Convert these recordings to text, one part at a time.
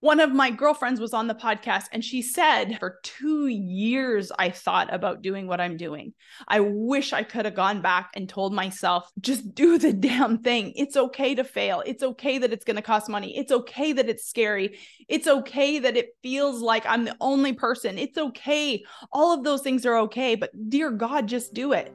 one of my girlfriends was on the podcast and she said, For two years, I thought about doing what I'm doing. I wish I could have gone back and told myself, just do the damn thing. It's okay to fail. It's okay that it's going to cost money. It's okay that it's scary. It's okay that it feels like I'm the only person. It's okay. All of those things are okay. But dear God, just do it.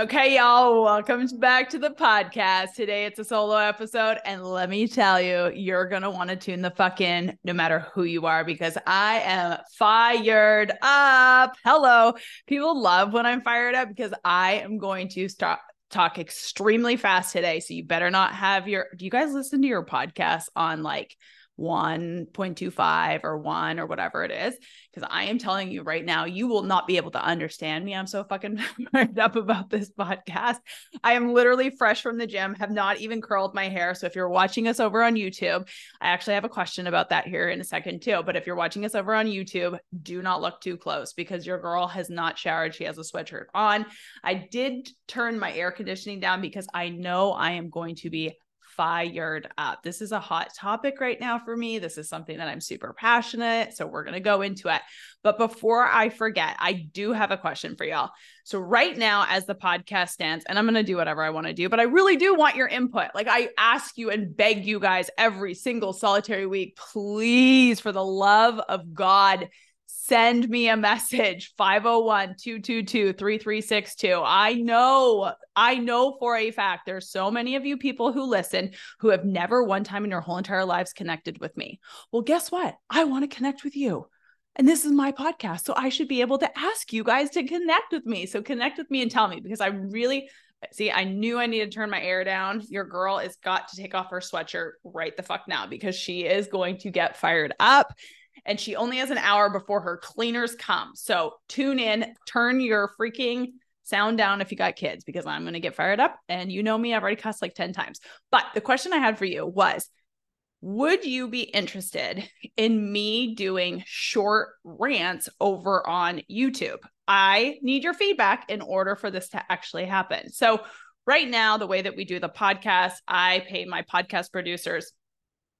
Okay, y'all, welcome back to the podcast. Today it's a solo episode, and let me tell you, you're gonna want to tune the fuck in no matter who you are because I am fired up. Hello. People love when I'm fired up because I am going to start talk extremely fast today. So you better not have your do you guys listen to your podcast on like 1.25 or 1 or whatever it is because I am telling you right now you will not be able to understand me. I'm so fucking fired up about this podcast. I am literally fresh from the gym, have not even curled my hair. So if you're watching us over on YouTube, I actually have a question about that here in a second too, but if you're watching us over on YouTube, do not look too close because your girl has not showered. She has a sweatshirt on. I did turn my air conditioning down because I know I am going to be fired up. This is a hot topic right now for me. This is something that I'm super passionate. So we're going to go into it. But before I forget, I do have a question for y'all. So, right now, as the podcast stands, and I'm going to do whatever I want to do, but I really do want your input. Like, I ask you and beg you guys every single solitary week, please, for the love of God, send me a message 501-222-3362 i know i know for a fact there's so many of you people who listen who have never one time in your whole entire lives connected with me. Well guess what? I want to connect with you. And this is my podcast so i should be able to ask you guys to connect with me. So connect with me and tell me because i really See, I knew I needed to turn my air down. Your girl has got to take off her sweatshirt right the fuck now because she is going to get fired up and she only has an hour before her cleaners come. So tune in, turn your freaking sound down if you got kids because I'm going to get fired up. And you know me, I've already cussed like 10 times. But the question I had for you was Would you be interested in me doing short rants over on YouTube? I need your feedback in order for this to actually happen. So, right now, the way that we do the podcast, I pay my podcast producers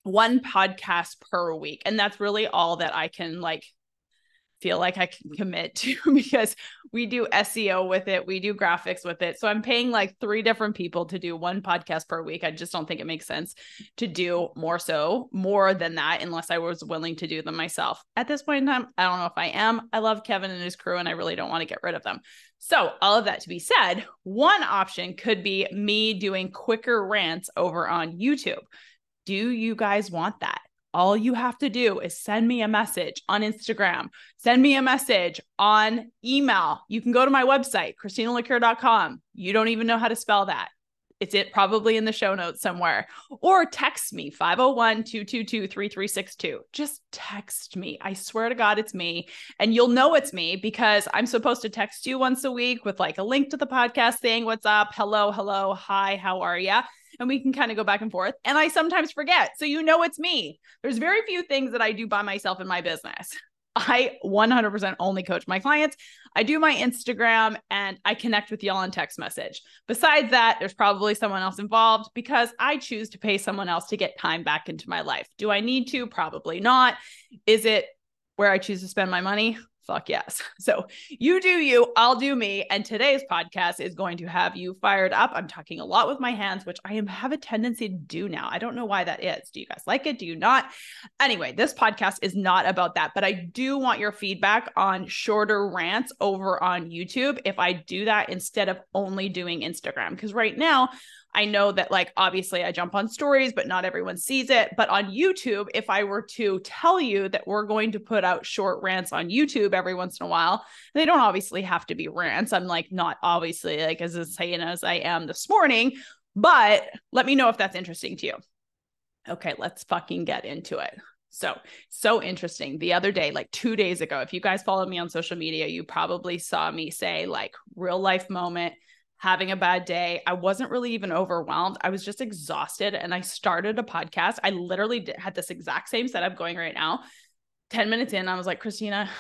one podcast per week. And that's really all that I can like feel like I can commit to because we do SEO with it, we do graphics with it. So I'm paying like three different people to do one podcast per week. I just don't think it makes sense to do more so, more than that, unless I was willing to do them myself. At this point in time, I don't know if I am. I love Kevin and his crew, and I really don't want to get rid of them. So, all of that to be said, one option could be me doing quicker rants over on YouTube. Do you guys want that? All you have to do is send me a message on Instagram, send me a message on email. You can go to my website, christinalacure.com. You don't even know how to spell that. It's it probably in the show notes somewhere. Or text me 501 222 3362. Just text me. I swear to God, it's me. And you'll know it's me because I'm supposed to text you once a week with like a link to the podcast saying, What's up? Hello, hello, hi, how are you? And we can kind of go back and forth. And I sometimes forget. So you know it's me. There's very few things that I do by myself in my business. I 100% only coach my clients. I do my Instagram and I connect with y'all on text message. Besides that, there's probably someone else involved because I choose to pay someone else to get time back into my life. Do I need to? Probably not. Is it where I choose to spend my money? Fuck yes. So you do you, I'll do me. And today's podcast is going to have you fired up. I'm talking a lot with my hands, which I am have a tendency to do now. I don't know why that is. Do you guys like it? Do you not? Anyway, this podcast is not about that, but I do want your feedback on shorter rants over on YouTube if I do that instead of only doing Instagram. Because right now, I know that, like, obviously I jump on stories, but not everyone sees it. But on YouTube, if I were to tell you that we're going to put out short rants on YouTube every once in a while, they don't obviously have to be rants. I'm like, not obviously like as insane as I am this morning, but let me know if that's interesting to you. Okay, let's fucking get into it. So, so interesting. The other day, like two days ago, if you guys follow me on social media, you probably saw me say, like, real life moment having a bad day. I wasn't really even overwhelmed. I was just exhausted. And I started a podcast. I literally had this exact same setup going right now. 10 minutes in, I was like, Christina,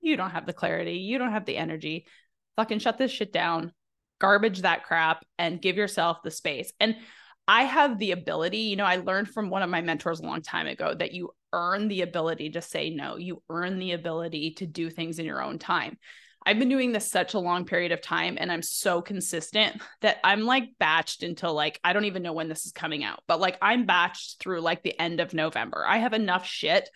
you don't have the clarity. You don't have the energy. Fucking shut this shit down, garbage that crap, and give yourself the space. And I have the ability, you know, I learned from one of my mentors a long time ago that you earn the ability to say no. You earn the ability to do things in your own time. I've been doing this such a long period of time and I'm so consistent that I'm like batched until like I don't even know when this is coming out, but like I'm batched through like the end of November. I have enough shit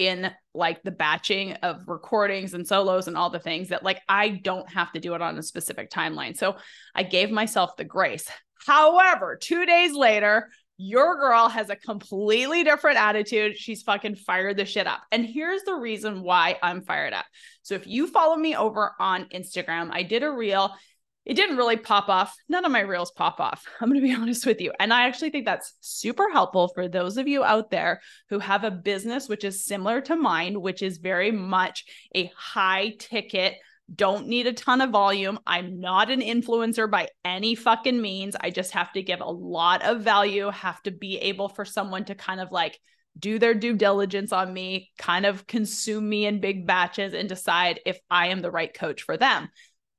in like the batching of recordings and solos and all the things that like I don't have to do it on a specific timeline. So I gave myself the grace. However, 2 days later, your girl has a completely different attitude. She's fucking fired the shit up. And here's the reason why I'm fired up. So if you follow me over on Instagram, I did a reel. It didn't really pop off. None of my reels pop off. I'm going to be honest with you. And I actually think that's super helpful for those of you out there who have a business which is similar to mine, which is very much a high ticket don't need a ton of volume. I'm not an influencer by any fucking means. I just have to give a lot of value, have to be able for someone to kind of like do their due diligence on me, kind of consume me in big batches and decide if I am the right coach for them.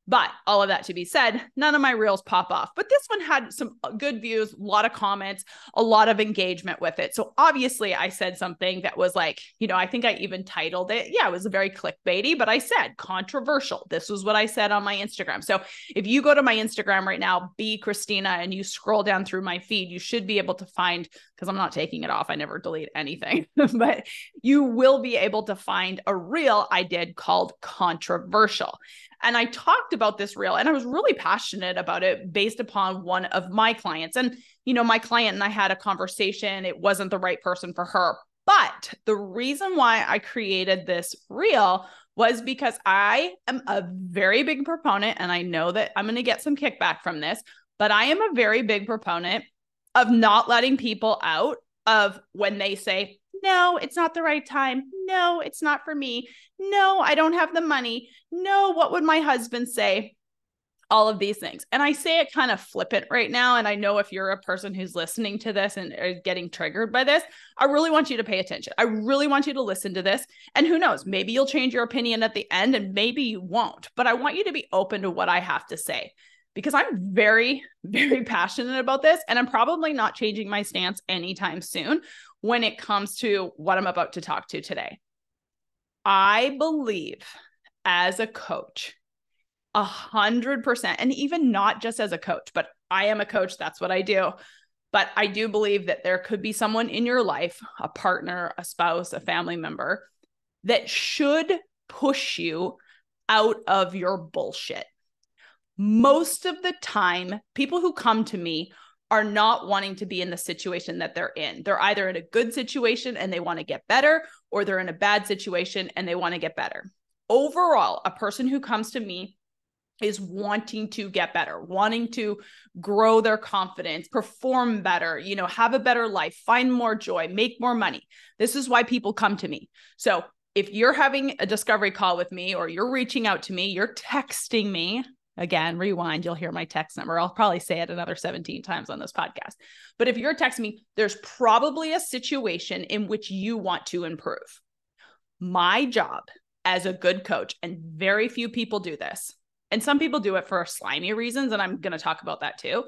But all of that to be said, none of my reels pop off. But this one had some uh, good views, a lot of comments, a lot of engagement with it. So obviously, I said something that was like, you know, I think I even titled it. Yeah, it was a very clickbaity, but I said controversial. This was what I said on my Instagram. So if you go to my Instagram right now, be Christina, and you scroll down through my feed, you should be able to find, because I'm not taking it off, I never delete anything, but you will be able to find a reel I did called controversial. And I talked about this reel and I was really passionate about it based upon one of my clients. And, you know, my client and I had a conversation. It wasn't the right person for her. But the reason why I created this reel was because I am a very big proponent, and I know that I'm going to get some kickback from this, but I am a very big proponent of not letting people out of when they say, no, it's not the right time. No, it's not for me. No, I don't have the money. No, what would my husband say? All of these things. And I say it kind of flippant right now. And I know if you're a person who's listening to this and is getting triggered by this, I really want you to pay attention. I really want you to listen to this. And who knows, maybe you'll change your opinion at the end and maybe you won't. But I want you to be open to what I have to say because I'm very, very passionate about this. And I'm probably not changing my stance anytime soon when it comes to what I'm about to talk to today. I believe as a coach, a hundred percent, and even not just as a coach, but I am a coach. That's what I do. But I do believe that there could be someone in your life, a partner, a spouse, a family member, that should push you out of your bullshit. Most of the time, people who come to me are not wanting to be in the situation that they're in. They're either in a good situation and they want to get better, or they're in a bad situation and they want to get better. Overall, a person who comes to me is wanting to get better, wanting to grow their confidence, perform better, you know, have a better life, find more joy, make more money. This is why people come to me. So, if you're having a discovery call with me or you're reaching out to me, you're texting me, Again, rewind, you'll hear my text number. I'll probably say it another 17 times on this podcast. But if you're texting me, there's probably a situation in which you want to improve. My job as a good coach, and very few people do this, and some people do it for slimy reasons, and I'm going to talk about that too.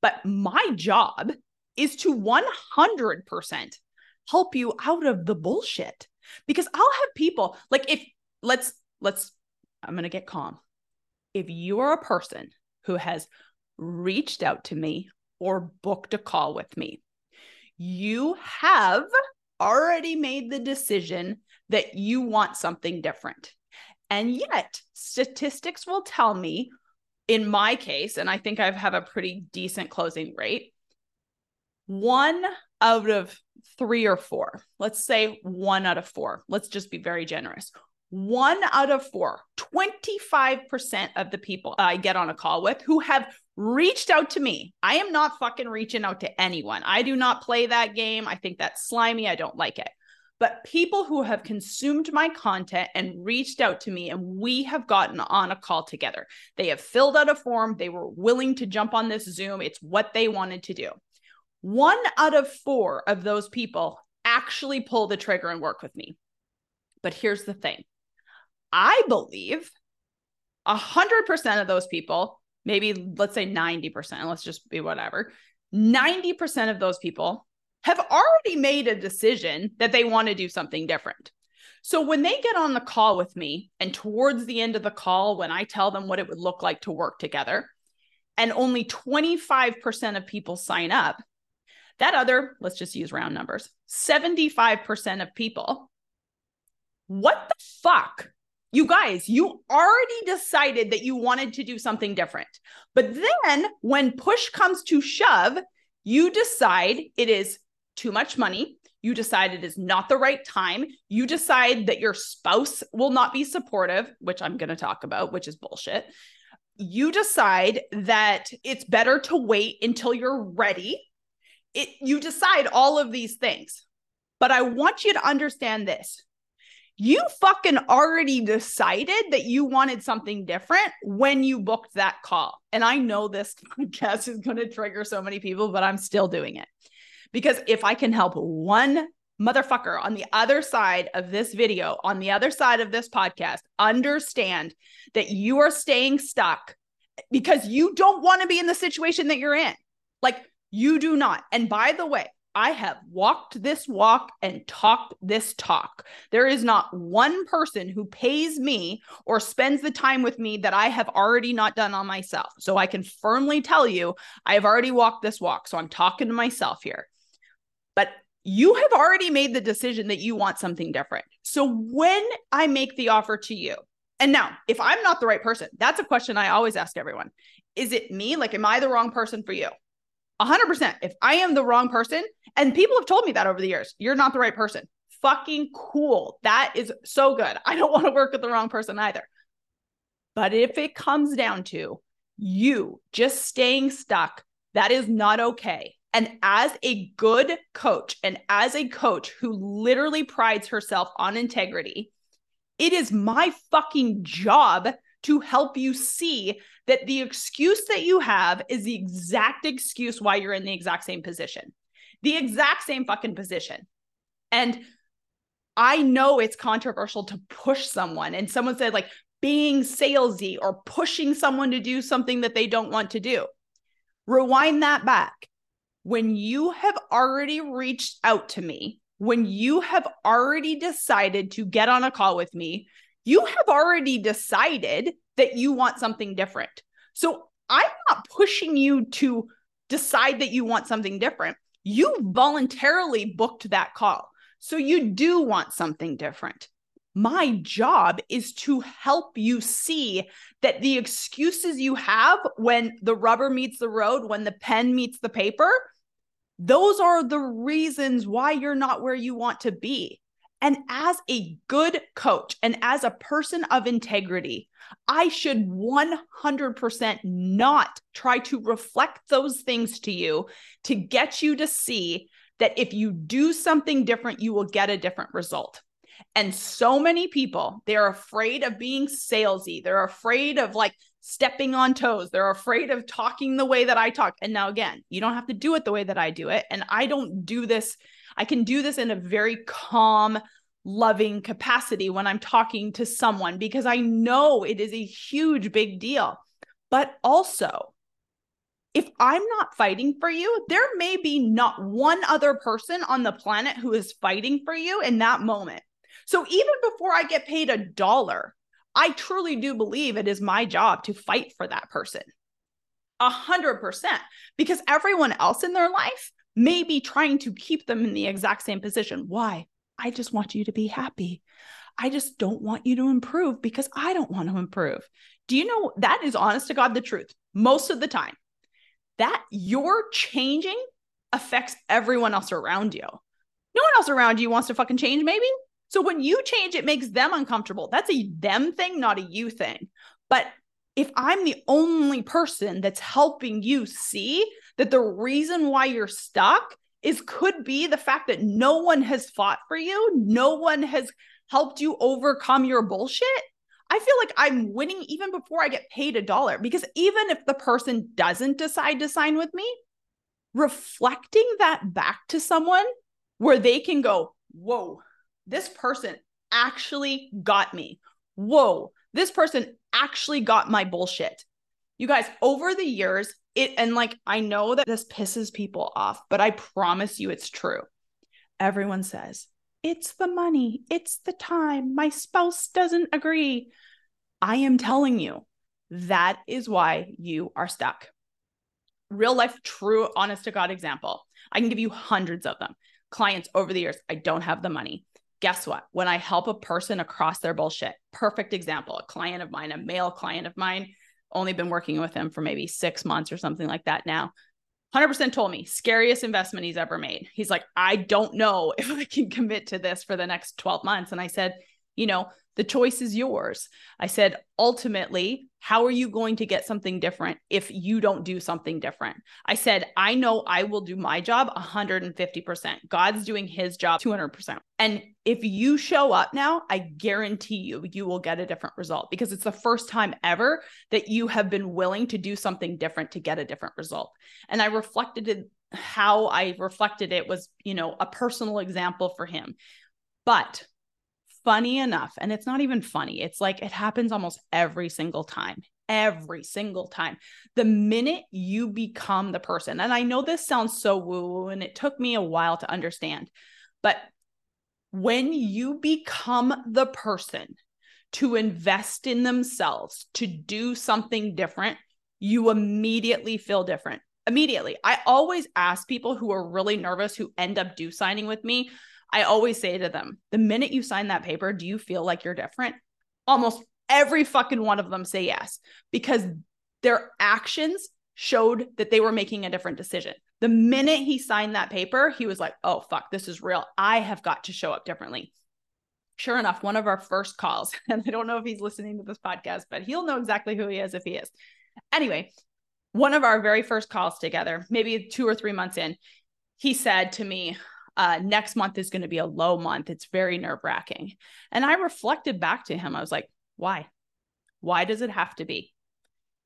But my job is to 100% help you out of the bullshit because I'll have people like if let's let's, I'm going to get calm. If you are a person who has reached out to me or booked a call with me, you have already made the decision that you want something different. And yet, statistics will tell me, in my case, and I think I have a pretty decent closing rate, one out of three or four, let's say one out of four, let's just be very generous. One out of four, 25% of the people I get on a call with who have reached out to me. I am not fucking reaching out to anyone. I do not play that game. I think that's slimy. I don't like it but people who have consumed my content and reached out to me and we have gotten on a call together. They have filled out a form, they were willing to jump on this Zoom. It's what they wanted to do. One out of four of those people actually pull the trigger and work with me. But here's the thing I believe 100% of those people, maybe let's say 90%, let's just be whatever, 90% of those people have already made a decision that they want to do something different. So when they get on the call with me, and towards the end of the call, when I tell them what it would look like to work together, and only 25% of people sign up, that other, let's just use round numbers, 75% of people, what the fuck? You guys, you already decided that you wanted to do something different. But then when push comes to shove, you decide it is too much money. You decide it is not the right time. You decide that your spouse will not be supportive, which I'm going to talk about, which is bullshit. You decide that it's better to wait until you're ready. It you decide all of these things. But I want you to understand this. You fucking already decided that you wanted something different when you booked that call. And I know this podcast is going to trigger so many people, but I'm still doing it. Because if I can help one motherfucker on the other side of this video, on the other side of this podcast, understand that you are staying stuck because you don't want to be in the situation that you're in. Like you do not. And by the way, I have walked this walk and talked this talk. There is not one person who pays me or spends the time with me that I have already not done on myself. So I can firmly tell you, I have already walked this walk. So I'm talking to myself here. But you have already made the decision that you want something different. So when I make the offer to you, and now if I'm not the right person, that's a question I always ask everyone. Is it me? Like, am I the wrong person for you? 100%. If I am the wrong person, and people have told me that over the years, you're not the right person. Fucking cool. That is so good. I don't want to work with the wrong person either. But if it comes down to you just staying stuck, that is not okay. And as a good coach and as a coach who literally prides herself on integrity, it is my fucking job to help you see that the excuse that you have is the exact excuse why you're in the exact same position, the exact same fucking position. And I know it's controversial to push someone. And someone said, like, being salesy or pushing someone to do something that they don't want to do. Rewind that back when you have already reached out to me, when you have already decided to get on a call with me, you have already decided that you want something different. So I'm not pushing you to decide that you want something different. You voluntarily booked that call. So you do want something different. My job is to help you see that the excuses you have when the rubber meets the road, when the pen meets the paper, those are the reasons why you're not where you want to be. And as a good coach and as a person of integrity, I should 100% not try to reflect those things to you to get you to see that if you do something different, you will get a different result. And so many people, they're afraid of being salesy. They're afraid of like stepping on toes. They're afraid of talking the way that I talk. And now, again, you don't have to do it the way that I do it. And I don't do this, I can do this in a very calm, loving capacity when I'm talking to someone because I know it is a huge, big deal. But also, if I'm not fighting for you, there may be not one other person on the planet who is fighting for you in that moment. So even before I get paid a dollar, I truly do believe it is my job to fight for that person. A hundred percent, because everyone else in their life may be trying to keep them in the exact same position. Why? I just want you to be happy. I just don't want you to improve because I don't want to improve. Do you know that is honest to God the truth most of the time? That you're changing affects everyone else around you. No one else around you wants to fucking change, maybe. So when you change, it makes them uncomfortable. That's a them thing, not a you thing. But if I'm the only person that's helping you see that the reason why you're stuck is could be the fact that no one has fought for you, no one has helped you overcome your bullshit. I feel like I'm winning even before I get paid a dollar because even if the person doesn't decide to sign with me, reflecting that back to someone where they can go, Whoa, this person actually got me. Whoa, this person actually got my bullshit. You guys, over the years, it, and like, I know that this pisses people off, but I promise you it's true. Everyone says, it's the money, it's the time. My spouse doesn't agree. I am telling you, that is why you are stuck. Real life, true, honest to God example. I can give you hundreds of them. Clients over the years, I don't have the money. Guess what? When I help a person across their bullshit, perfect example, a client of mine, a male client of mine, only been working with him for maybe six months or something like that now. 100% told me scariest investment he's ever made. He's like, I don't know if I can commit to this for the next 12 months. And I said, you know, the choice is yours. I said, ultimately, how are you going to get something different if you don't do something different? I said, I know I will do my job 150%. God's doing his job 200%. And if you show up now, I guarantee you, you will get a different result because it's the first time ever that you have been willing to do something different to get a different result. And I reflected it, how I reflected it was, you know, a personal example for him. But funny enough, and it's not even funny, it's like it happens almost every single time. Every single time. The minute you become the person, and I know this sounds so woo woo, and it took me a while to understand, but when you become the person to invest in themselves, to do something different, you immediately feel different. Immediately. I always ask people who are really nervous who end up do signing with me I always say to them, the minute you sign that paper, do you feel like you're different? Almost every fucking one of them say yes because their actions showed that they were making a different decision. The minute he signed that paper, he was like, oh, fuck, this is real. I have got to show up differently. Sure enough, one of our first calls, and I don't know if he's listening to this podcast, but he'll know exactly who he is if he is. Anyway, one of our very first calls together, maybe two or three months in, he said to me, uh, next month is going to be a low month. It's very nerve wracking. And I reflected back to him. I was like, why? Why does it have to be?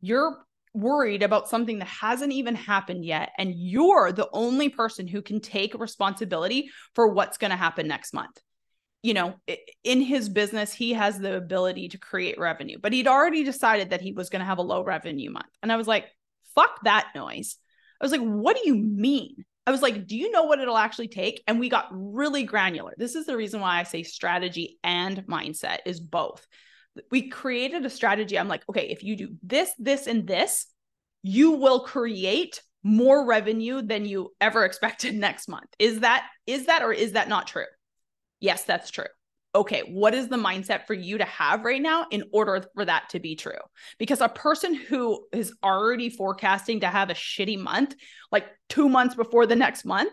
You're worried about something that hasn't even happened yet. And you're the only person who can take responsibility for what's going to happen next month. You know, in his business, he has the ability to create revenue, but he'd already decided that he was going to have a low revenue month. And I was like, fuck that noise. I was like, what do you mean? I was like, do you know what it'll actually take? And we got really granular. This is the reason why I say strategy and mindset is both. We created a strategy. I'm like, okay, if you do this, this, and this, you will create more revenue than you ever expected next month. Is that is that or is that not true? Yes, that's true okay, what is the mindset for you to have right now in order for that to be true? Because a person who is already forecasting to have a shitty month, like two months before the next month,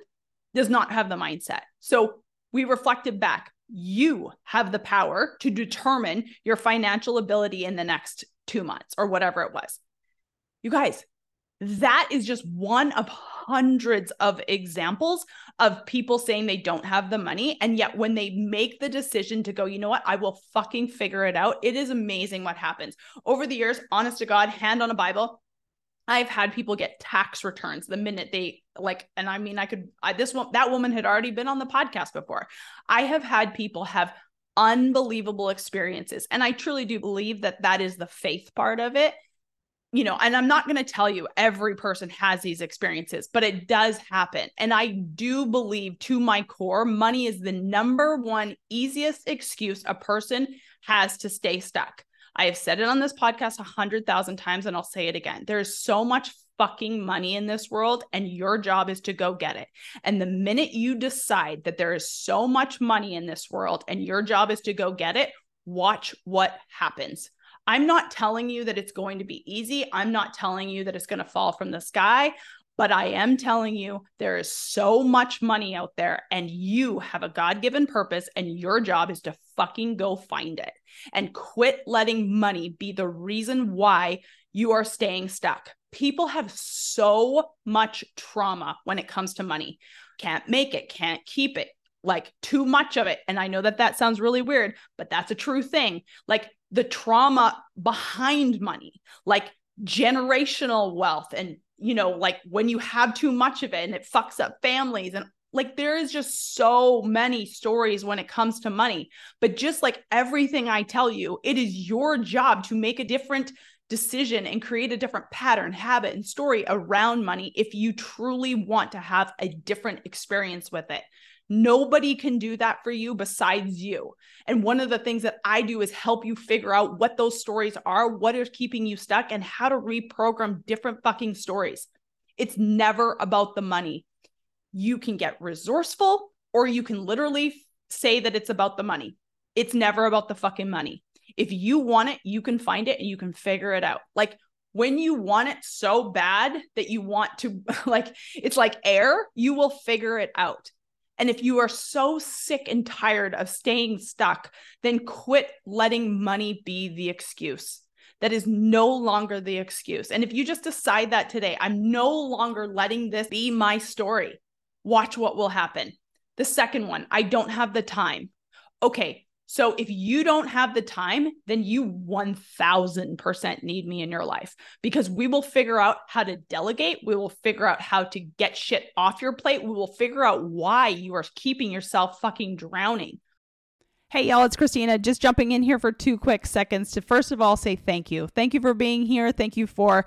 does not have the mindset. So we reflected back. You have the power to determine your financial ability in the next two months or whatever it was. You guys, that is just one of hundreds of examples of people saying they don't have the money. And yet, when they make the decision to go, you know what, I will fucking figure it out, it is amazing what happens. Over the years, honest to God, hand on a Bible, I've had people get tax returns the minute they like, and I mean, I could, I, this one, that woman had already been on the podcast before. I have had people have unbelievable experiences. And I truly do believe that that is the faith part of it you know, and I'm not going to tell you every person has these experiences, but it does happen. And I do believe to my core, money is the number one easiest excuse a person has to stay stuck. I have said it on this podcast a hundred thousand times and I'll say it again. There's so much fucking money in this world and your job is to go get it. And the minute you decide that there is so much money in this world and your job is to go get it, watch what happens. I'm not telling you that it's going to be easy. I'm not telling you that it's going to fall from the sky. But I am telling you, there is so much money out there, and you have a God given purpose, and your job is to fucking go find it and quit letting money be the reason why you are staying stuck. People have so much trauma when it comes to money. Can't make it, can't keep it, like too much of it. And I know that that sounds really weird, but that's a true thing. Like the trauma behind money, like generational wealth and you know, like when you have too much of it and it fucks up families and like there is just so many stories when it comes to money. But just like everything I tell you, it is your job to make a different decision and create a different pattern, habit, and story around money if you truly want to have a different experience with it. Nobody can do that for you besides you. And one of the things that I do is help you figure out what those stories are, what is keeping you stuck, and how to reprogram different fucking stories. It's never about the money. You can get resourceful or you can literally say that it's about the money. It's never about the fucking money. If you want it, you can find it and you can figure it out. Like when you want it so bad that you want to, like, it's like air, you will figure it out. And if you are so sick and tired of staying stuck, then quit letting money be the excuse. That is no longer the excuse. And if you just decide that today, I'm no longer letting this be my story, watch what will happen. The second one, I don't have the time. Okay, so if you don't have the time, then you 1000% need me in your life because we will figure out how to delegate. We will figure out how to get shit off your plate. We will figure out why you are keeping yourself fucking drowning. Hey, y'all, it's Christina. Just jumping in here for two quick seconds to first of all say thank you. Thank you for being here. Thank you for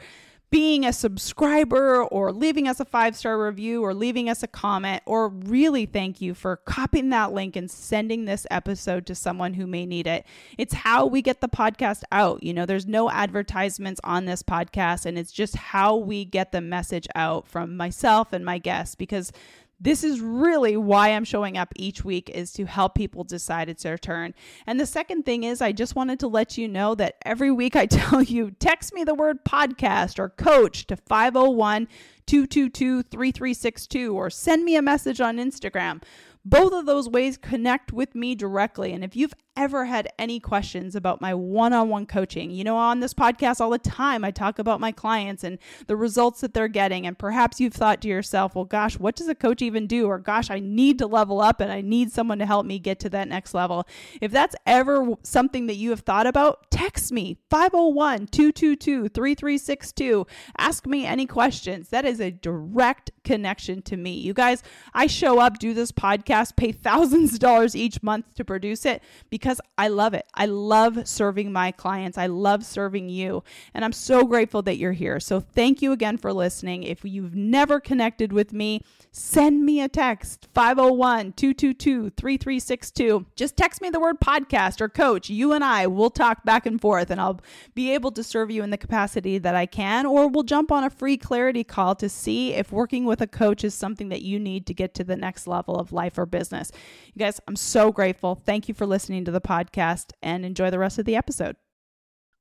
being a subscriber or leaving us a five star review or leaving us a comment, or really thank you for copying that link and sending this episode to someone who may need it. It's how we get the podcast out. You know, there's no advertisements on this podcast, and it's just how we get the message out from myself and my guests because this is really why I'm showing up each week is to help people decide it's their turn. And the second thing is I just wanted to let you know that every week I tell you text me the word podcast or coach to 501 222 3362 or send me a message on Instagram. Both of those ways connect with me directly. And if you've ever had any questions about my one on one coaching, you know, on this podcast all the time, I talk about my clients and the results that they're getting. And perhaps you've thought to yourself, well, gosh, what does a coach even do? Or gosh, I need to level up and I need someone to help me get to that next level. If that's ever something that you have thought about, text me 501 222 3362. Ask me any questions. That is a direct connection to me. You guys, I show up, do this podcast, pay thousands of dollars each month to produce it because because I love it. I love serving my clients. I love serving you. And I'm so grateful that you're here. So thank you again for listening. If you've never connected with me, send me a text 501 222 3362. Just text me the word podcast or coach. You and I will talk back and forth, and I'll be able to serve you in the capacity that I can, or we'll jump on a free clarity call to see if working with a coach is something that you need to get to the next level of life or business. You guys, I'm so grateful. Thank you for listening to the podcast and enjoy the rest of the episode.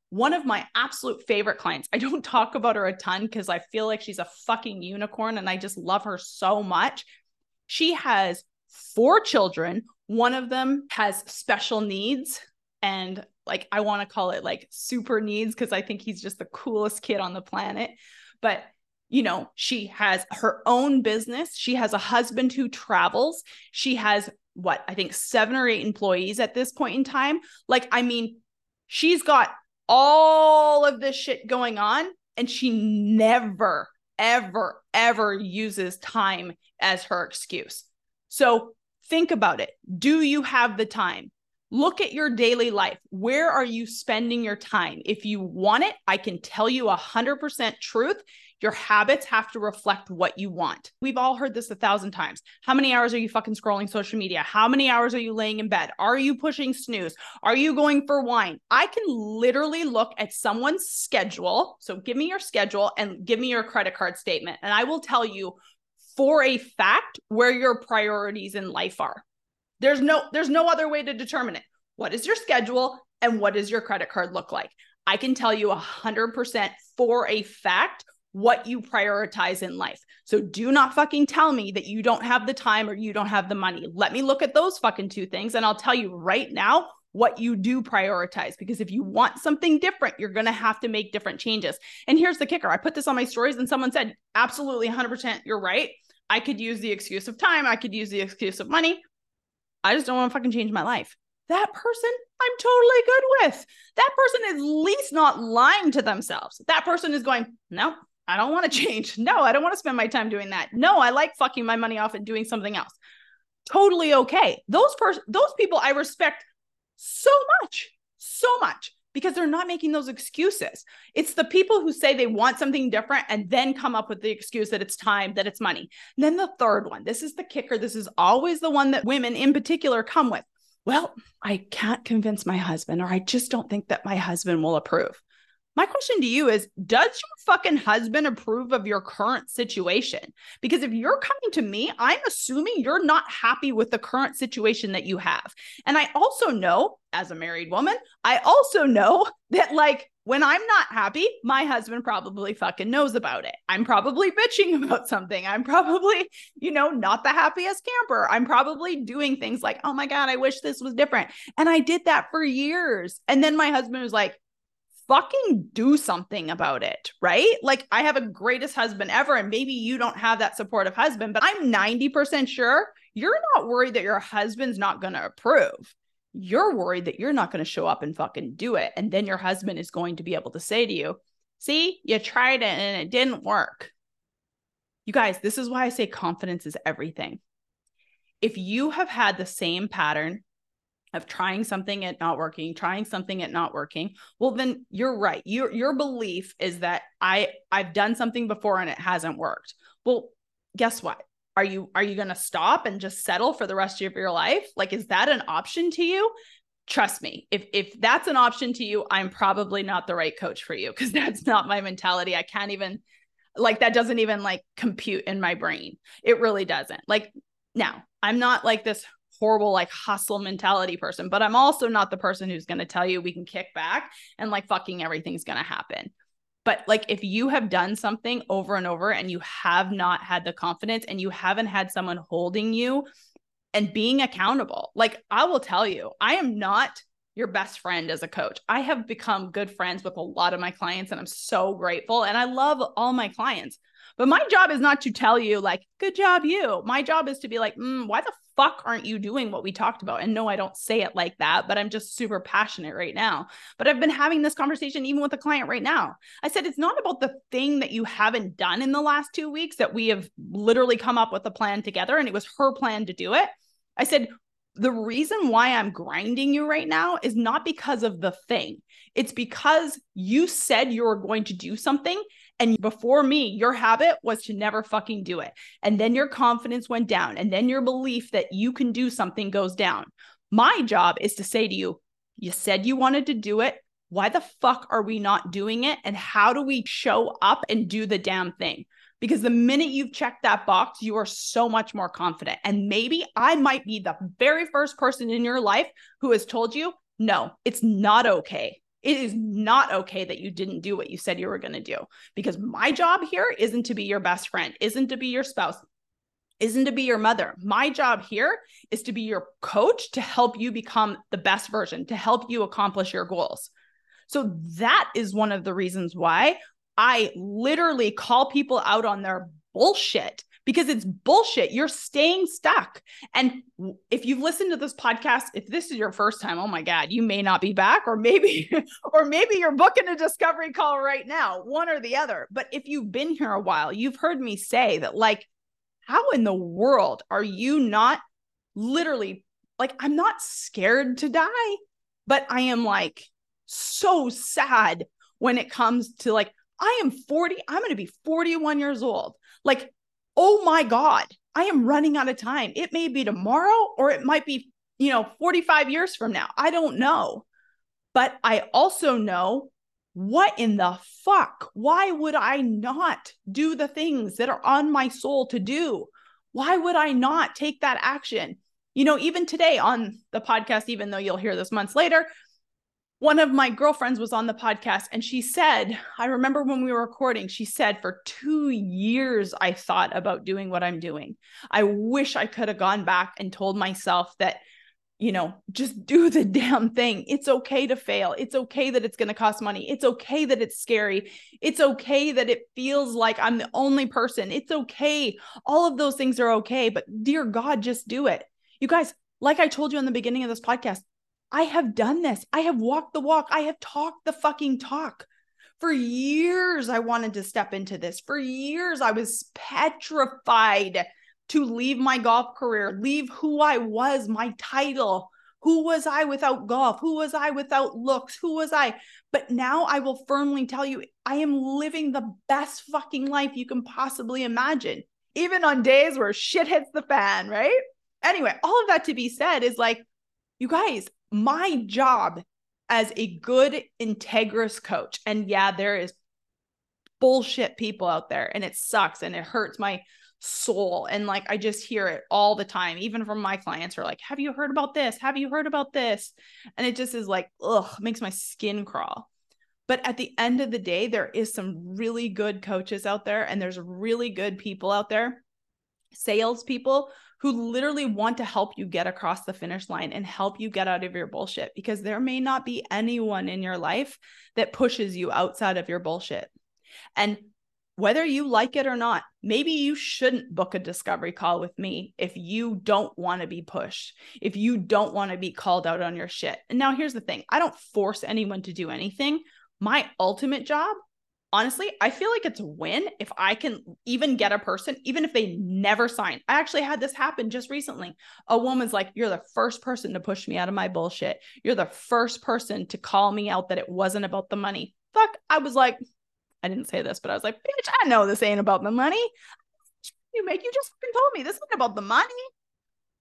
One of my absolute favorite clients. I don't talk about her a ton because I feel like she's a fucking unicorn and I just love her so much. She has four children. One of them has special needs and like I want to call it like super needs because I think he's just the coolest kid on the planet. But you know, she has her own business. She has a husband who travels. She has what I think seven or eight employees at this point in time. Like, I mean, she's got all of this shit going on, and she never, ever, ever uses time as her excuse. So think about it. Do you have the time? Look at your daily life. Where are you spending your time? If you want it, I can tell you a hundred percent truth Your habits have to reflect what you want. We've all heard this a thousand times. How many hours are you fucking scrolling social media? How many hours are you laying in bed? Are you pushing snooze? Are you going for wine? I can literally look at someone's schedule. So give me your schedule and give me your credit card statement, and I will tell you for a fact where your priorities in life are. There's no there's no other way to determine it. What is your schedule and what does your credit card look like? I can tell you 100% for a fact what you prioritize in life. So do not fucking tell me that you don't have the time or you don't have the money. Let me look at those fucking two things and I'll tell you right now what you do prioritize because if you want something different, you're going to have to make different changes. And here's the kicker. I put this on my stories and someone said, "Absolutely 100% you're right. I could use the excuse of time, I could use the excuse of money. I just don't want to fucking change my life." That person I'm totally good with. That person is at least not lying to themselves. That person is going, "No, I don't want to change. No, I don't want to spend my time doing that. No, I like fucking my money off and doing something else. Totally okay. Those pers- those people I respect so much, so much because they're not making those excuses. It's the people who say they want something different and then come up with the excuse that it's time, that it's money. And then the third one, this is the kicker. This is always the one that women in particular come with. Well, I can't convince my husband, or I just don't think that my husband will approve. My question to you is Does your fucking husband approve of your current situation? Because if you're coming to me, I'm assuming you're not happy with the current situation that you have. And I also know, as a married woman, I also know that, like, when I'm not happy, my husband probably fucking knows about it. I'm probably bitching about something. I'm probably, you know, not the happiest camper. I'm probably doing things like, oh my God, I wish this was different. And I did that for years. And then my husband was like, fucking do something about it, right? Like I have a greatest husband ever, and maybe you don't have that supportive husband, but I'm 90% sure you're not worried that your husband's not going to approve. You're worried that you're not going to show up and fucking do it. And then your husband is going to be able to say to you, see, you tried it and it didn't work. You guys, this is why I say confidence is everything. If you have had the same pattern of trying something at not working, trying something at not working, well then you're right. Your your belief is that I I've done something before and it hasn't worked. Well, guess what? Are you are you going to stop and just settle for the rest of your life? Like is that an option to you? Trust me. If if that's an option to you, I'm probably not the right coach for you because that's not my mentality. I can't even like that doesn't even like compute in my brain. It really doesn't. Like now, I'm not like this horrible like hustle mentality person, but I'm also not the person who's going to tell you we can kick back and like fucking everything's going to happen. But like if you have done something over and over and you have not had the confidence and you haven't had someone holding you and being accountable, like I will tell you, I am not your best friend as a coach. I have become good friends with a lot of my clients and I'm so grateful and I love all my clients. But my job is not to tell you, like, good job, you. My job is to be like, mm, why the fuck aren't you doing what we talked about? And no, I don't say it like that, but I'm just super passionate right now. But I've been having this conversation even with a client right now. I said, it's not about the thing that you haven't done in the last two weeks that we have literally come up with a plan together, and it was her plan to do it. I said, the reason why I'm grinding you right now is not because of the thing. It's because you said you were going to do something and before me, your habit was to never fucking do it. And then your confidence went down. And then your belief that you can do something goes down. My job is to say to you, you said you wanted to do it. Why the fuck are we not doing it? And how do we show up and do the damn thing? Because the minute you've checked that box, you are so much more confident. And maybe I might be the very first person in your life who has told you, no, it's not okay it is not okay that you didn't do what you said you were going to do because my job here isn't to be your best friend, isn't to be your spouse, isn't to be your mother. My job here is to be your coach to help you become the best version, to help you accomplish your goals. So that is one of the reasons why I literally call people out on their bullshit because it's bullshit. You're staying stuck. And if you've listened to this podcast, if this is your first time, oh my God, you may not be back, or maybe, or maybe you're booking a discovery call right now, one or the other. But if you've been here a while, you've heard me say that, like, how in the world are you not literally like, I'm not scared to die, but I am like so sad when it comes to like, I am 40, I'm going to be 41 years old. Like, oh my God, I am running out of time. It may be tomorrow or it might be, you know, 45 years from now. I don't know. But I also know what in the fuck? Why would I not do the things that are on my soul to do? Why would I not take that action? You know, even today on the podcast, even though you'll hear this months later, one of my girlfriends was on the podcast and she said, I remember when we were recording, she said, for two years, I thought about doing what I'm doing. I wish I could have gone back and told myself that, you know, just do the damn thing. It's okay to fail. It's okay that it's going to cost money. It's okay that it's scary. It's okay that it feels like I'm the only person. It's okay. All of those things are okay. But dear God, just do it. You guys, like I told you in the beginning of this podcast, I have done this. I have walked the walk. I have talked the fucking talk. For years, I wanted to step into this. For years, I was petrified to leave my golf career, leave who I was, my title. Who was I without golf? Who was I without looks? Who was I? But now I will firmly tell you, I am living the best fucking life you can possibly imagine, even on days where shit hits the fan, right? Anyway, all of that to be said is like, you guys, my job as a good integrous coach and yeah there is bullshit people out there and it sucks and it hurts my soul and like i just hear it all the time even from my clients who are like have you heard about this? Have you heard about this? And it just is like ugh makes my skin crawl. But at the end of the day there is some really good coaches out there and there's really good people out there salespeople who literally want to help you get across the finish line and help you get out of your bullshit because there may not be anyone in your life that pushes you outside of your bullshit. And whether you like it or not, maybe you shouldn't book a discovery call with me if you don't want to be pushed, if you don't want to be called out on your shit. And now here's the thing I don't force anyone to do anything. My ultimate job honestly, I feel like it's a win if I can even get a person, even if they never sign. I actually had this happen just recently. A woman's like, You're the first person to push me out of my bullshit. You're the first person to call me out that it wasn't about the money. Fuck. I was like, I didn't say this, but I was like, Bitch, I know this ain't about the money. You make, you just fucking told me this isn't about the money.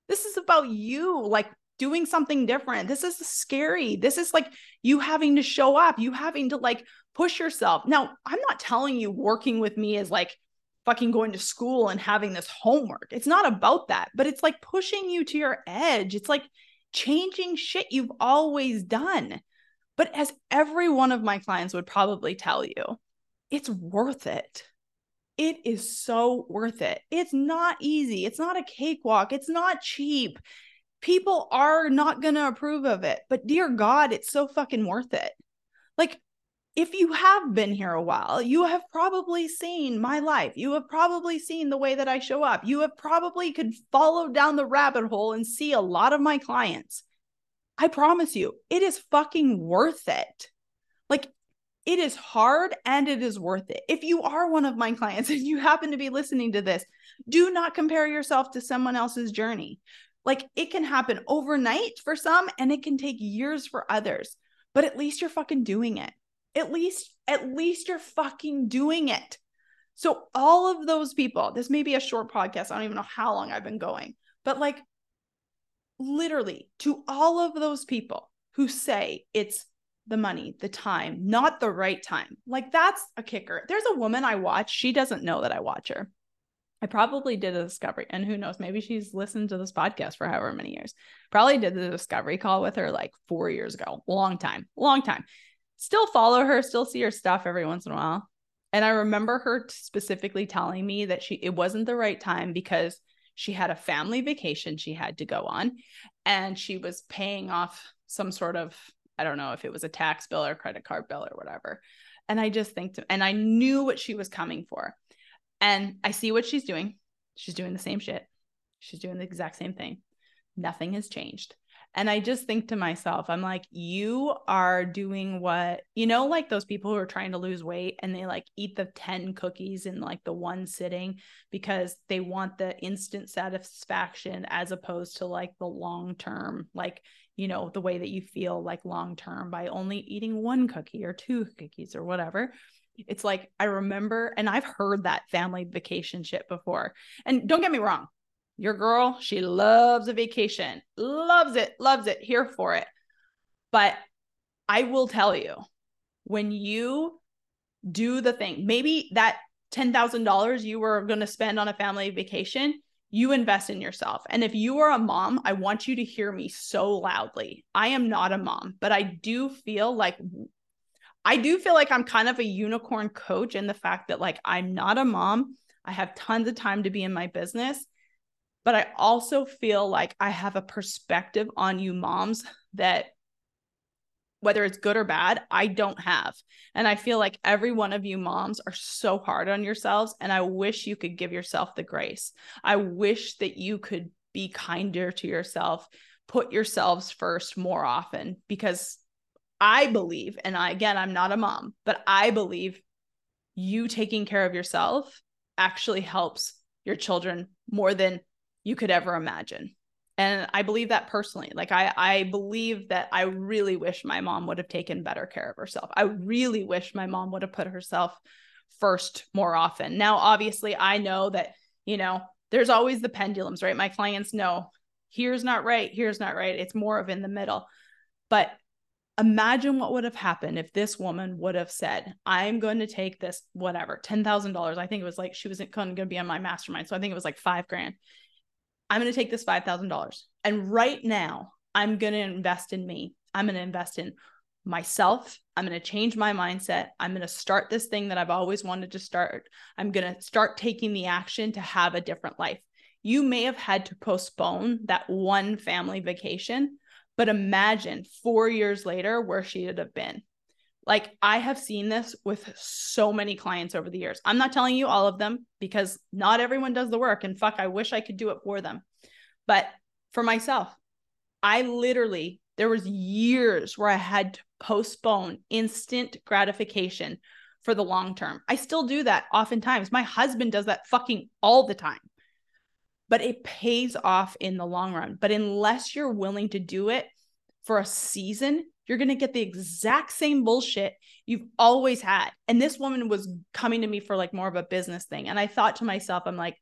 This is about you. Like, doing something different. This is scary. This is like you having to show up, you having to like push yourself. Now, I'm not telling you working with me is like fucking going to school and having this homework. It's not about that, but it's like pushing you to your edge. It's like changing shit you've always done. But as every one of my clients would probably tell you, it's worth it. It is so worth it. It's not easy. It's not a cakewalk. It's not cheap. People are not going to approve of it. But dear God, it's so fucking worth it. Like, if you have been here a while, you have probably seen my life. You have probably seen the way that I show up. You have probably could follow down the rabbit hole and see a lot of my clients. I promise you, it is fucking worth it. Like it is hard and it is worth it. If you are one of my clients and you happen to be listening to this, do not compare yourself to someone else's journey. Like it can happen overnight for some and it can take years for others, but at least you're fucking doing it. At least at least you're fucking doing it. So all of those people this may be a short podcast i don't even know how long i've been going but like literally to all of those people who say it's the money the time not the right time like that's a kicker. There's a woman i watch she doesn't know that i watch her I probably did a discovery, and who knows, maybe she's listened to this podcast for however many years. Probably did the discovery call with her like four years ago, long time, long time still follow her, still see her stuff every once in a while. And I remember her specifically telling me that she it wasn't the right time because she had a family vacation she had to go on and she was paying off some sort of I don't know if it was a tax bill or credit card bill or whatever. And I just think to, and I knew what she was coming for. And I see what she's doing. She's doing the same shit. She's doing the exact same thing. Nothing has changed. And I just think to myself, I'm like, you are doing what, you know, like those people who are trying to lose weight and they like eat the 10 cookies in like the one sitting because they want the instant satisfaction as opposed to like the long term, like, you know, the way that you feel like long term by only eating one cookie or two cookies or whatever. It's like I remember, and I've heard that family vacation shit before. And don't get me wrong, your girl, she loves a vacation, loves it, loves it, here for it. But I will tell you, when you do the thing, maybe that $10,000 you were going to spend on a family vacation, you invest in yourself. And if you are a mom, I want you to hear me so loudly. I am not a mom, but I do feel like I do feel like I'm kind of a unicorn coach in the fact that like I'm not a mom. I have tons of time to be in my business, but I also feel like I have a perspective on you moms that whether it's good or bad, I don't have. And I feel like every one of you moms are so hard on yourselves. And I wish you could give yourself the grace. I wish that you could be kinder to yourself, put yourselves first more often because I believe, and I, again, I'm not a mom, but I believe you taking care of yourself actually helps your children more than you could ever imagine. And I believe that personally. Like I I believe that I really wish my mom would have taken better care of herself. I really wish my mom would have put herself first more often. Now obviously I know that, you know, there's always the pendulums, right? My clients know here's not right, here's not right. It's more of in the middle. But imagine what would have happened if this woman would have said, I'm going to take this, whatever, $10,000. I think it was like she wasn't going to be on my mastermind. So I think it was like five grand. I'm going to take this $5,000. And right now, I'm going to invest in me. I'm going to invest in myself. I'm going to change my mindset. I'm going to start this thing that I've always wanted to start. I'm going to start taking the action to have a different life. You may have had to postpone that one family vacation but imagine four years later where she would have been. Like I have seen this with so many clients over the years. I'm not telling you all of them because not everyone does the work. And fuck, I wish I could do it for them. But for myself, I literally, there was years where I had to postpone instant gratification for the long term. I still do that oftentimes. My husband does that fucking all the time but it pays off in the long run. But unless you're willing to do it for a season, you're going to get the exact same bullshit you've always had. And this woman was coming to me for like more of a business thing. And I thought to myself, I'm like,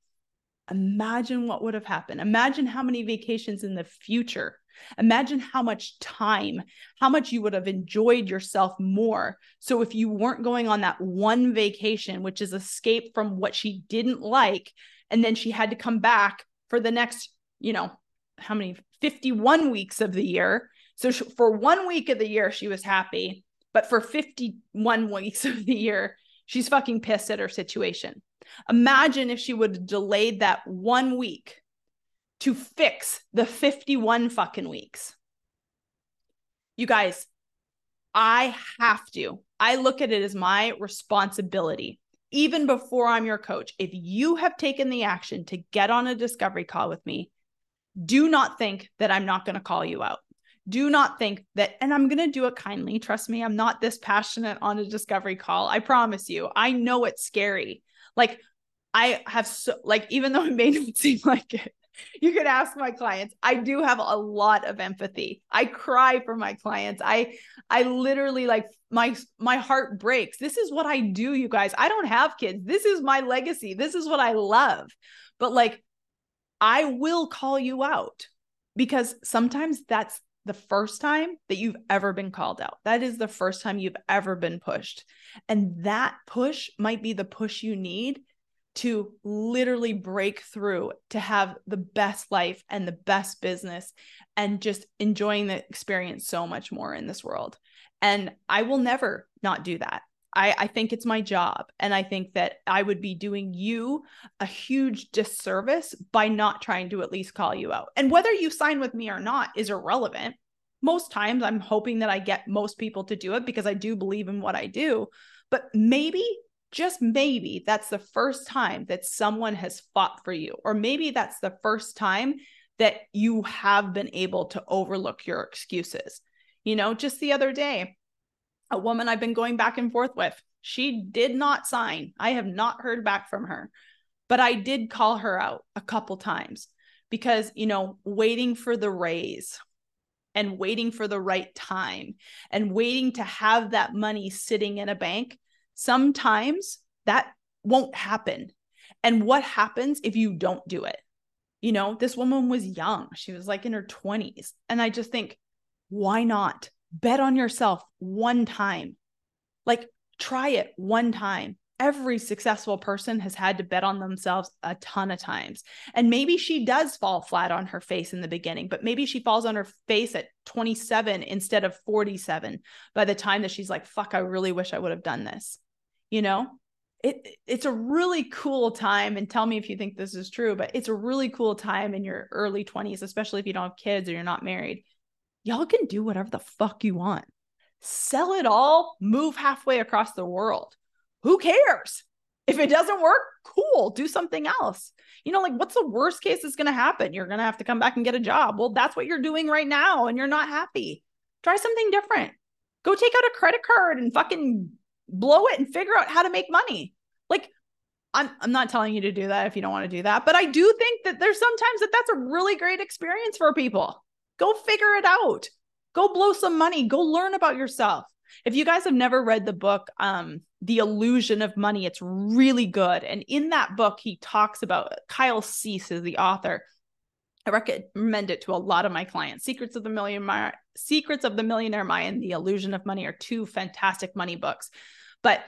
imagine what would have happened. Imagine how many vacations in the future. Imagine how much time, how much you would have enjoyed yourself more. So, if you weren't going on that one vacation, which is escape from what she didn't like, and then she had to come back for the next you know how many 51 weeks of the year. So she, for one week of the year she was happy but for 51 weeks of the year she's fucking pissed at her situation. Imagine if she would have delayed that one week to fix the 51 fucking weeks. You guys i have to. I look at it as my responsibility even before I'm your coach, if you have taken the action to get on a discovery call with me, do not think that I'm not going to call you out. Do not think that, and I'm going to do it kindly. Trust me, I'm not this passionate on a discovery call. I promise you. I know it's scary. Like, I have so, like, even though it may not seem like it, you can ask my clients. I do have a lot of empathy. I cry for my clients. I i literally like my my heart breaks. This is what i do you guys. I don't have kids. This is my legacy. This is what i love. But like i will call you out because sometimes that's the first time that you've ever been called out. That is the first time you've ever been pushed. And that push might be the push you need to literally break through to have the best life and the best business and just enjoying the experience so much more in this world. And I will never not do that. I, I think it's my job. And I think that I would be doing you a huge disservice by not trying to at least call you out. And whether you sign with me or not is irrelevant. Most times I'm hoping that I get most people to do it because I do believe in what I do. But maybe just maybe that's the first time that someone has fought for you, or maybe that's the first time that you have been able to overlook your excuses. You know, just the other day, a woman I've been going back and forth with, she did not sign. I have not heard back from her, but I did call her out a couple times because, you know, waiting for the raise and waiting for the right time and waiting to have that money sitting in a bank sometimes that won't happen. And what happens if you don't do it? You know, this woman was young. She was like in her 20s. And I just think, why not bet on yourself one time? Like, try it one time. Every successful person has had to bet on themselves a ton of times. And maybe she does fall flat on her face in the beginning, but maybe she falls on her face at 27 instead of 47 by the time that she's like, fuck, I really wish I would have done this. You know, it it's a really cool time and tell me if you think this is true but it's a really cool time in your early 20s especially if you don't have kids or you're not married. Y'all can do whatever the fuck you want. Sell it all move halfway across the world. Who cares? If it doesn't work cool do something else. You know like what's the worst case that's going to happen? You're going to have to come back and get a job. Well that's what you're doing right now and you're not happy. Try something different. Go take out a credit card and fucking blow it and figure out how to make money. Like I'm I'm not telling you to do that if you don't want to do that, but I do think that there's sometimes that that's a really great experience for people. Go figure it out. Go blow some money. Go learn about yourself. If you guys have never read the book um The Illusion of Money, it's really good. And in that book he talks about Kyle Cease is the author. I recommend it to a lot of my clients. Secrets of the Millionaire, Secrets of the Millionaire Mind, The Illusion of Money are two fantastic money books. But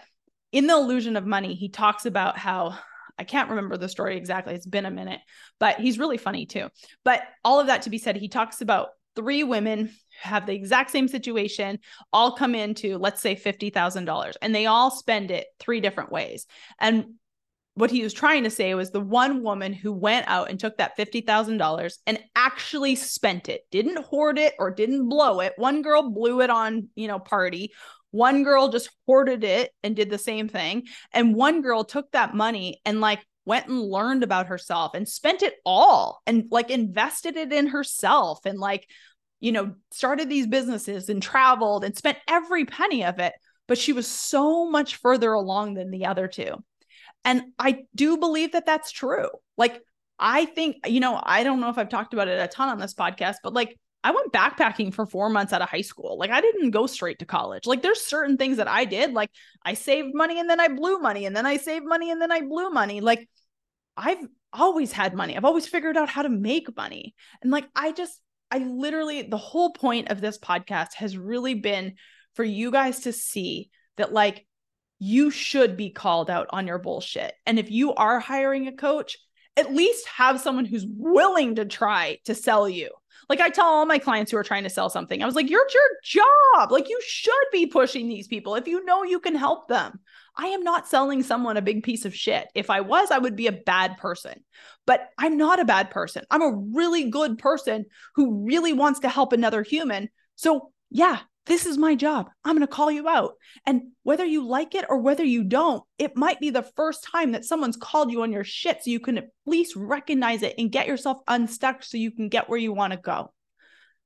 in The Illusion of Money, he talks about how I can't remember the story exactly. It's been a minute, but he's really funny too. But all of that to be said, he talks about three women who have the exact same situation, all come into, let's say, $50,000, and they all spend it three different ways. And what he was trying to say was the one woman who went out and took that $50,000 and actually spent it, didn't hoard it or didn't blow it. One girl blew it on, you know, party. One girl just hoarded it and did the same thing. And one girl took that money and like went and learned about herself and spent it all and like invested it in herself and like, you know, started these businesses and traveled and spent every penny of it. But she was so much further along than the other two. And I do believe that that's true. Like, I think, you know, I don't know if I've talked about it a ton on this podcast, but like, I went backpacking for four months out of high school. Like I didn't go straight to college. Like there's certain things that I did. Like I saved money and then I blew money and then I saved money and then I blew money. Like I've always had money. I've always figured out how to make money. And like I just, I literally, the whole point of this podcast has really been for you guys to see that like you should be called out on your bullshit. And if you are hiring a coach, at least have someone who's willing to try to sell you like I tell all my clients who are trying to sell something, I was like, you're your job. Like you should be pushing these people if you know you can help them. I am not selling someone a big piece of shit. If I was, I would be a bad person. But I'm not a bad person. I'm a really good person who really wants to help another human. So, yeah, this is my job. I'm going to call you out. And whether you like it or whether you don't, it might be the first time that someone's called you on your shit so you can at least recognize it and get yourself unstuck so you can get where you want to go.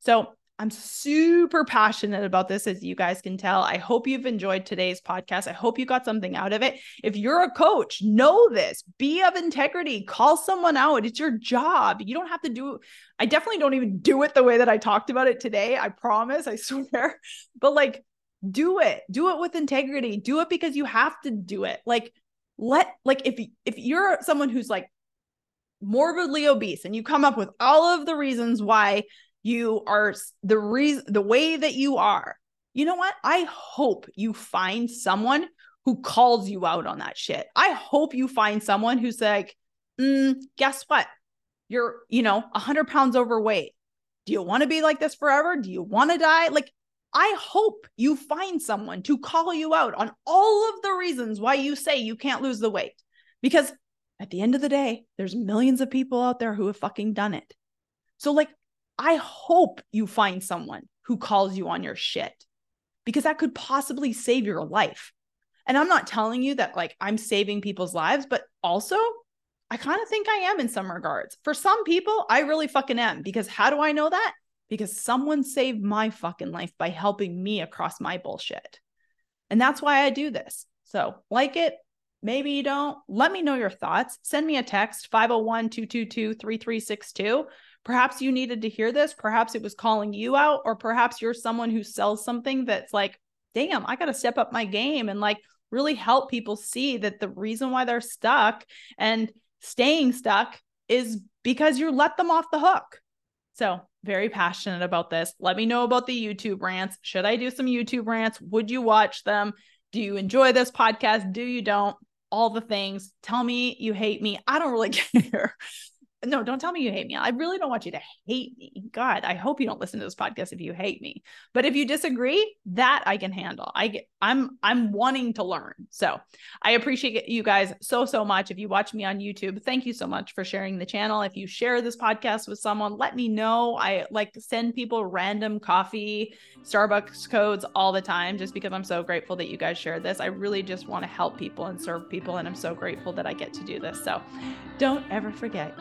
So, I'm super passionate about this, as you guys can tell. I hope you've enjoyed today's podcast. I hope you got something out of it. If you're a coach, know this be of integrity, call someone out. It's your job. You don't have to do I definitely don't even do it the way that I talked about it today. I promise, I swear. But like, do it, do it with integrity, do it because you have to do it. Like, let, like, if, if you're someone who's like morbidly obese and you come up with all of the reasons why you are the reason the way that you are. You know what? I hope you find someone who calls you out on that shit. I hope you find someone who's like mm, guess what? You're you know 100 pounds overweight. Do you want to be like this forever? Do you want to die? Like i hope you find someone to call you out on all of the reasons why you say you can't lose the weight. Because at the end of the day there's millions of people out there who have fucking done it. So like I hope you find someone who calls you on your shit because that could possibly save your life. And I'm not telling you that like I'm saving people's lives, but also I kind of think I am in some regards. For some people, I really fucking am because how do I know that? Because someone saved my fucking life by helping me across my bullshit. And that's why I do this. So, like it, maybe you don't. Let me know your thoughts. Send me a text 501 222 3362 Perhaps you needed to hear this. Perhaps it was calling you out, or perhaps you're someone who sells something that's like, damn, I got to step up my game and like really help people see that the reason why they're stuck and staying stuck is because you let them off the hook. So, very passionate about this. Let me know about the YouTube rants. Should I do some YouTube rants? Would you watch them? Do you enjoy this podcast? Do you don't? All the things. Tell me you hate me. I don't really care no, don't tell me you hate me. I really don't want you to hate me. God, I hope you don't listen to this podcast if you hate me. But if you disagree, that I can handle. I get I'm I'm wanting to learn. So, I appreciate you guys so so much. If you watch me on YouTube, thank you so much for sharing the channel. If you share this podcast with someone, let me know. I like send people random coffee, Starbucks codes all the time just because I'm so grateful that you guys share this. I really just want to help people and serve people and I'm so grateful that I get to do this. So, don't ever forget